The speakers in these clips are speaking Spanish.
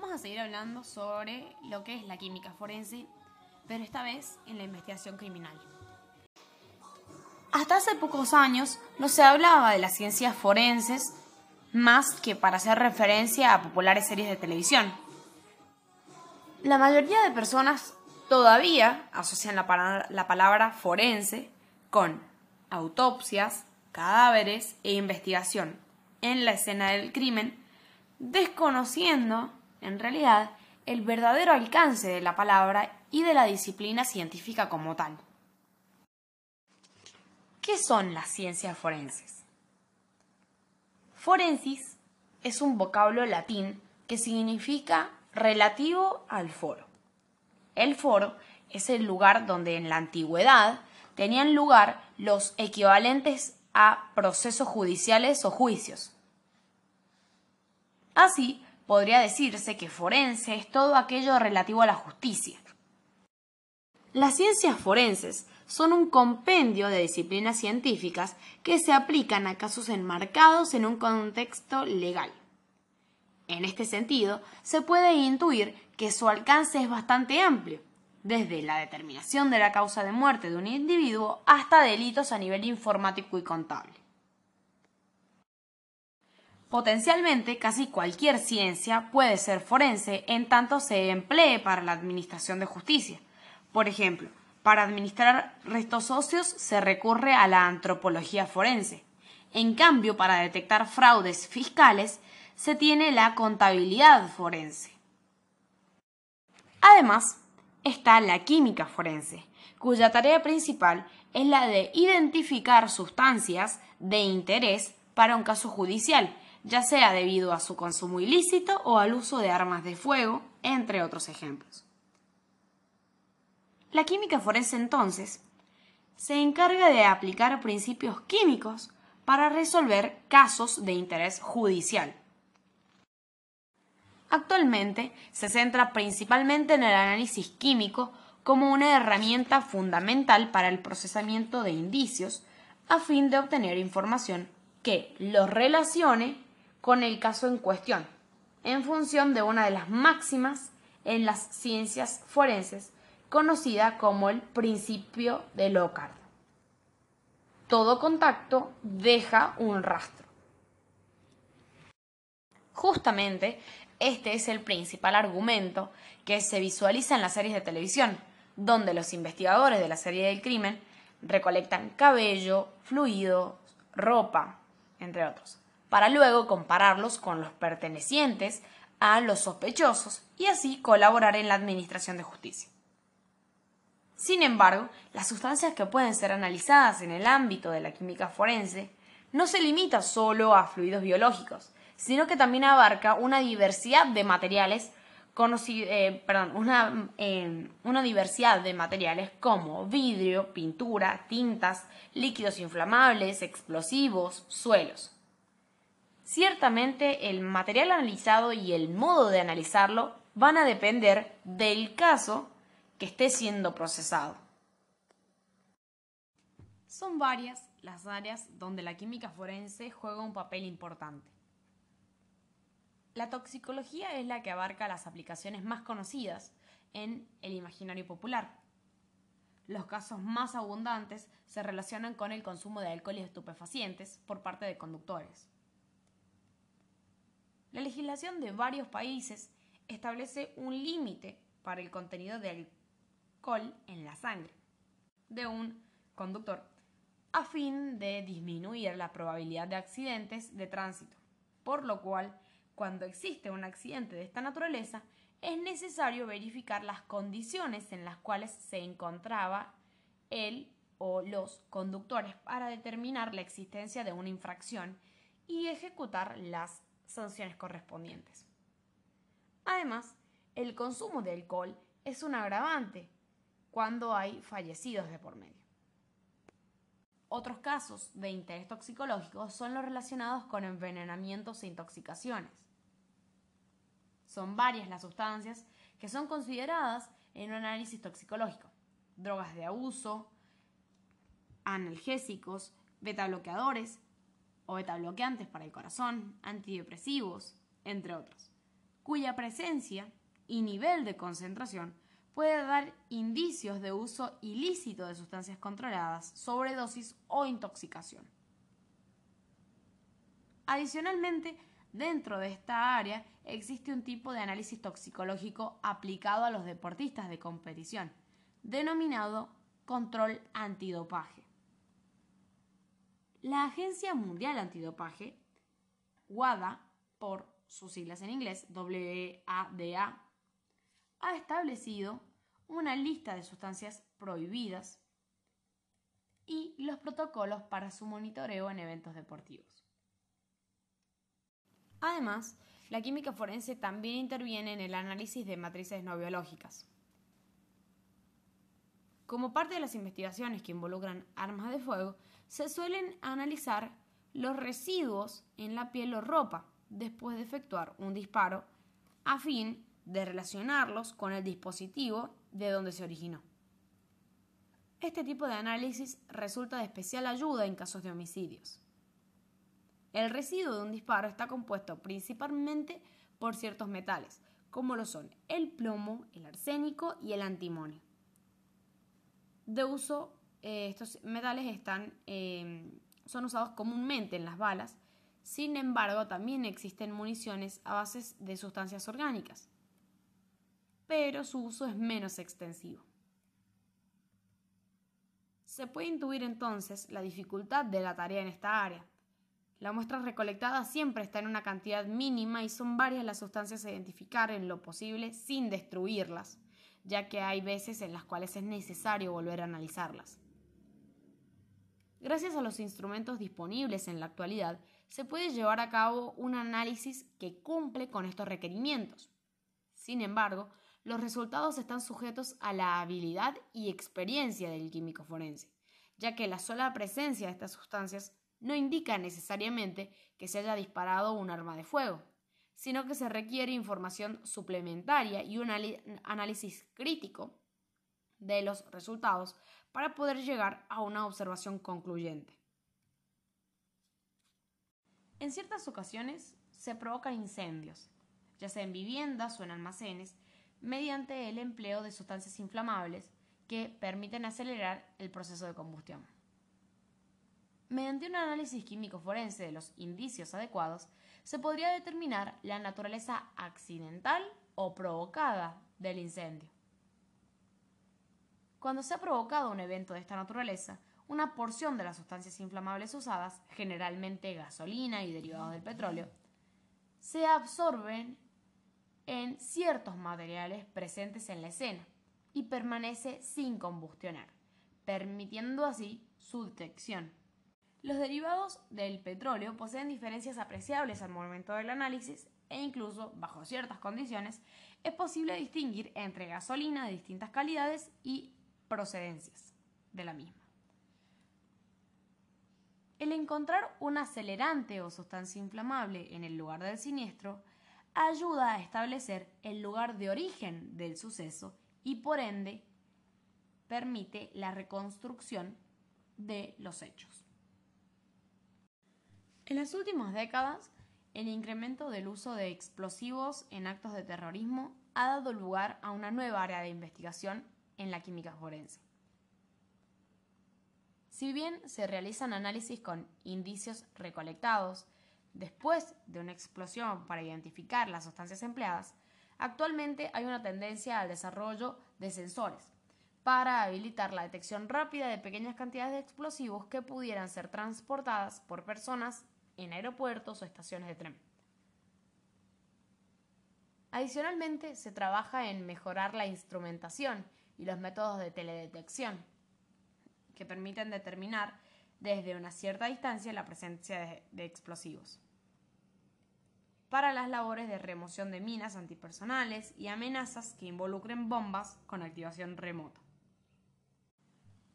vamos a seguir hablando sobre lo que es la química forense, pero esta vez en la investigación criminal. Hasta hace pocos años no se hablaba de las ciencias forenses más que para hacer referencia a populares series de televisión. La mayoría de personas todavía asocian la, la palabra forense con autopsias, cadáveres e investigación en la escena del crimen, desconociendo, en realidad, el verdadero alcance de la palabra y de la disciplina científica como tal. ¿Qué son las ciencias forenses? Forensis es un vocablo latín que significa relativo al foro. El foro es el lugar donde en la antigüedad tenían lugar los equivalentes a procesos judiciales o juicios. Así, podría decirse que forense es todo aquello relativo a la justicia. Las ciencias forenses son un compendio de disciplinas científicas que se aplican a casos enmarcados en un contexto legal. En este sentido, se puede intuir que su alcance es bastante amplio, desde la determinación de la causa de muerte de un individuo hasta delitos a nivel informático y contable. Potencialmente, casi cualquier ciencia puede ser forense en tanto se emplee para la administración de justicia. Por ejemplo, para administrar restos óseos se recurre a la antropología forense. En cambio, para detectar fraudes fiscales se tiene la contabilidad forense. Además, está la química forense, cuya tarea principal es la de identificar sustancias de interés para un caso judicial, ya sea debido a su consumo ilícito o al uso de armas de fuego, entre otros ejemplos. La química forense entonces se encarga de aplicar principios químicos para resolver casos de interés judicial. Actualmente se centra principalmente en el análisis químico como una herramienta fundamental para el procesamiento de indicios a fin de obtener información que los relacione con el caso en cuestión, en función de una de las máximas en las ciencias forenses conocida como el principio de Locard. Todo contacto deja un rastro. Justamente este es el principal argumento que se visualiza en las series de televisión, donde los investigadores de la serie del crimen recolectan cabello, fluido, ropa, entre otros, para luego compararlos con los pertenecientes a los sospechosos y así colaborar en la administración de justicia. Sin embargo, las sustancias que pueden ser analizadas en el ámbito de la química forense no se limita solo a fluidos biológicos, sino que también abarca una diversidad de materiales eh, perdón, eh, una, diversidad de materiales como vidrio, pintura, tintas, líquidos inflamables, explosivos, suelos. Ciertamente el material analizado y el modo de analizarlo van a depender del caso que esté siendo procesado. Son varias las áreas donde la química forense juega un papel importante. La toxicología es la que abarca las aplicaciones más conocidas en el imaginario popular. Los casos más abundantes se relacionan con el consumo de alcohol y estupefacientes por parte de conductores. La legislación de varios países establece un límite para el contenido de alcohol en la sangre de un conductor a fin de disminuir la probabilidad de accidentes de tránsito, por lo cual cuando existe un accidente de esta naturaleza, es necesario verificar las condiciones en las cuales se encontraba él o los conductores para determinar la existencia de una infracción y ejecutar las sanciones correspondientes. Además, el consumo de alcohol es un agravante cuando hay fallecidos de por medio. Otros casos de interés toxicológico son los relacionados con envenenamientos e intoxicaciones. Son varias las sustancias que son consideradas en un análisis toxicológico. Drogas de abuso, analgésicos, betabloqueadores o betabloqueantes para el corazón, antidepresivos, entre otros. cuya presencia y nivel de concentración puede dar indicios de uso ilícito de sustancias controladas, sobredosis o intoxicación. Adicionalmente, dentro de esta área existe un tipo de análisis toxicológico aplicado a los deportistas de competición, denominado control antidopaje. La Agencia Mundial Antidopaje, WADA, por sus siglas en inglés, WADA, ha establecido una lista de sustancias prohibidas y los protocolos para su monitoreo en eventos deportivos. Además, la química forense también interviene en el análisis de matrices no biológicas. Como parte de las investigaciones que involucran armas de fuego, se suelen analizar los residuos en la piel o ropa después de efectuar un disparo a fin de relacionarlos con el dispositivo de donde se originó. Este tipo de análisis resulta de especial ayuda en casos de homicidios. El residuo de un disparo está compuesto principalmente por ciertos metales, como lo son el plomo, el arsénico y el antimonio. De uso, eh, estos metales están, em, son usados comúnmente en las balas, sin embargo también existen municiones a base de sustancias orgánicas pero su uso es menos extensivo. Se puede intuir entonces la dificultad de la tarea en esta área. La muestra recolectada siempre está en una cantidad mínima y son varias las sustancias a identificar en lo posible sin destruirlas, ya que hay veces en las cuales es necesario volver a analizarlas. Gracias a los instrumentos disponibles en la actualidad, se puede llevar a cabo un análisis que cumple con estos requerimientos. Sin embargo, los resultados están sujetos a la habilidad y experiencia del químico forense, ya que la sola presencia de estas sustancias no indica necesariamente que se haya disparado un arma de fuego, sino que se requiere información suplementaria y un análisis crítico de los resultados para poder llegar a una observación concluyente. En ciertas ocasiones se provocan incendios, ya sea en viviendas o en almacenes, mediante el empleo de sustancias inflamables que permiten acelerar el proceso de combustión. Mediante un análisis químico forense de los indicios adecuados, se podría determinar la naturaleza accidental o provocada del incendio. Cuando se ha provocado un evento de esta naturaleza, una porción de las sustancias inflamables usadas, generalmente gasolina y derivados del petróleo, se absorben en ciertos materiales presentes en la escena y permanece sin combustionar, permitiendo así su detección. Los derivados del petróleo poseen diferencias apreciables al momento del análisis e incluso, bajo ciertas condiciones, es posible distinguir entre gasolina de distintas calidades y procedencias de la misma. El encontrar un acelerante o sustancia inflamable en el lugar del siniestro ayuda a establecer el lugar de origen del suceso y por ende permite la reconstrucción de los hechos. En las últimas décadas, el incremento del uso de explosivos en actos de terrorismo ha dado lugar a una nueva área de investigación en la química forense. Si bien se realizan análisis con indicios recolectados, después de una explosión para identificar las sustancias empleadas, actualmente hay una tendencia al desarrollo de sensores para habilitar la detección rápida de pequeñas cantidades de explosivos que pudieran ser transportadas por personas en aeropuertos o estaciones de tren. Adicionalmente, se trabaja en mejorar la instrumentación y los métodos de teledetección, que permiten determinar desde una cierta distancia la presencia de, explosivos para las labores de remoción de minas antipersonales y amenazas que involucren bombas con activación remota.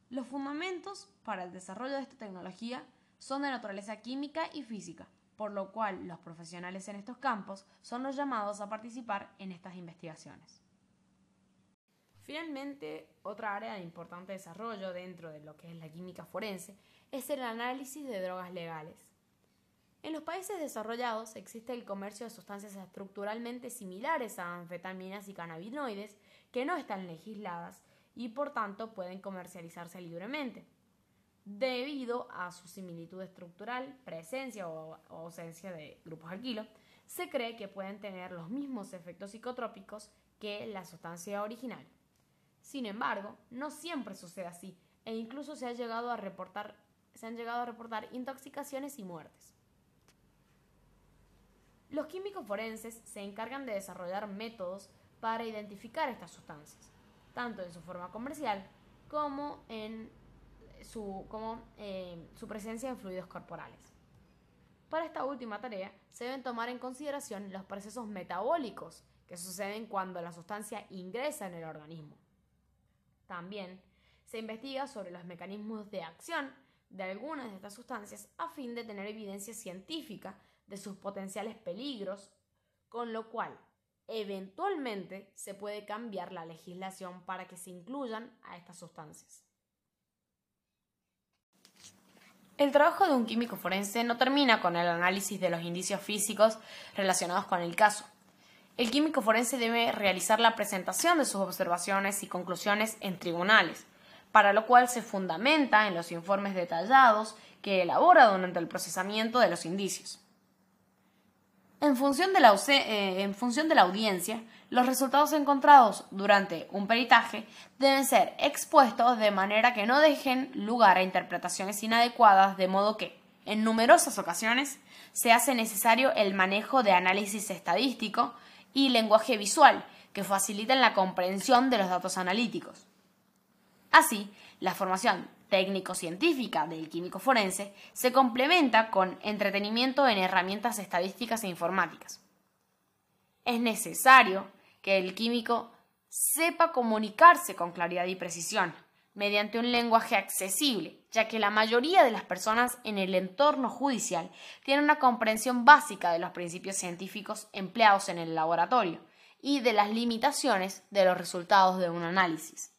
Los fundamentos para el desarrollo de esta tecnología son de naturaleza química y física, por lo cual los profesionales en estos campos son los llamados a participar en estas investigaciones. Finalmente, otra área de importante desarrollo dentro de lo que es la química forense es el análisis de drogas legales. En los países desarrollados existe el comercio de sustancias estructuralmente similares a anfetaminas y cannabinoides que no están legisladas y por tanto pueden comercializarse libremente. Debido a su similitud estructural, presencia o ausencia de grupos alquilo, se cree que pueden tener los mismos efectos psicotrópicos que la sustancia original. Sin embargo, no siempre sucede así e incluso se, ha llegado a reportar, se han llegado a reportar intoxicaciones y muertes. Los químicos forenses se encargan de desarrollar métodos para identificar estas sustancias, tanto en su forma comercial como en su, como, eh, su presencia en fluidos corporales. Para esta última tarea se deben tomar en consideración los procesos metabólicos que suceden cuando la sustancia ingresa en el organismo. También se investiga sobre los mecanismos de acción de algunas de estas sustancias a fin de tener evidencia científica de sus potenciales peligros, con lo cual eventualmente se puede cambiar la legislación para que se incluyan a estas sustancias. El trabajo de un químico forense no termina con el análisis de los indicios físicos relacionados con el caso. El químico forense debe realizar la presentación de sus observaciones y conclusiones en tribunales, para lo cual se fundamenta en los informes detallados que elabora durante el procesamiento de los indicios. En función, de la, eh, en función de la audiencia, los resultados encontrados durante un peritaje deben ser expuestos de manera que no dejen lugar a interpretaciones inadecuadas, de modo que, en numerosas ocasiones, se hace necesario el manejo de análisis estadístico y lenguaje visual que faciliten la comprensión de los datos analíticos. Así, la formación técnico-científica del químico forense se complementa con entretenimiento en herramientas estadísticas e informáticas. Es necesario que el químico sepa comunicarse con claridad y precisión, mediante un lenguaje accesible, ya que la mayoría de las personas en el entorno judicial tienen una comprensión básica de los principios científicos empleados en el laboratorio y de las limitaciones de los resultados de un análisis.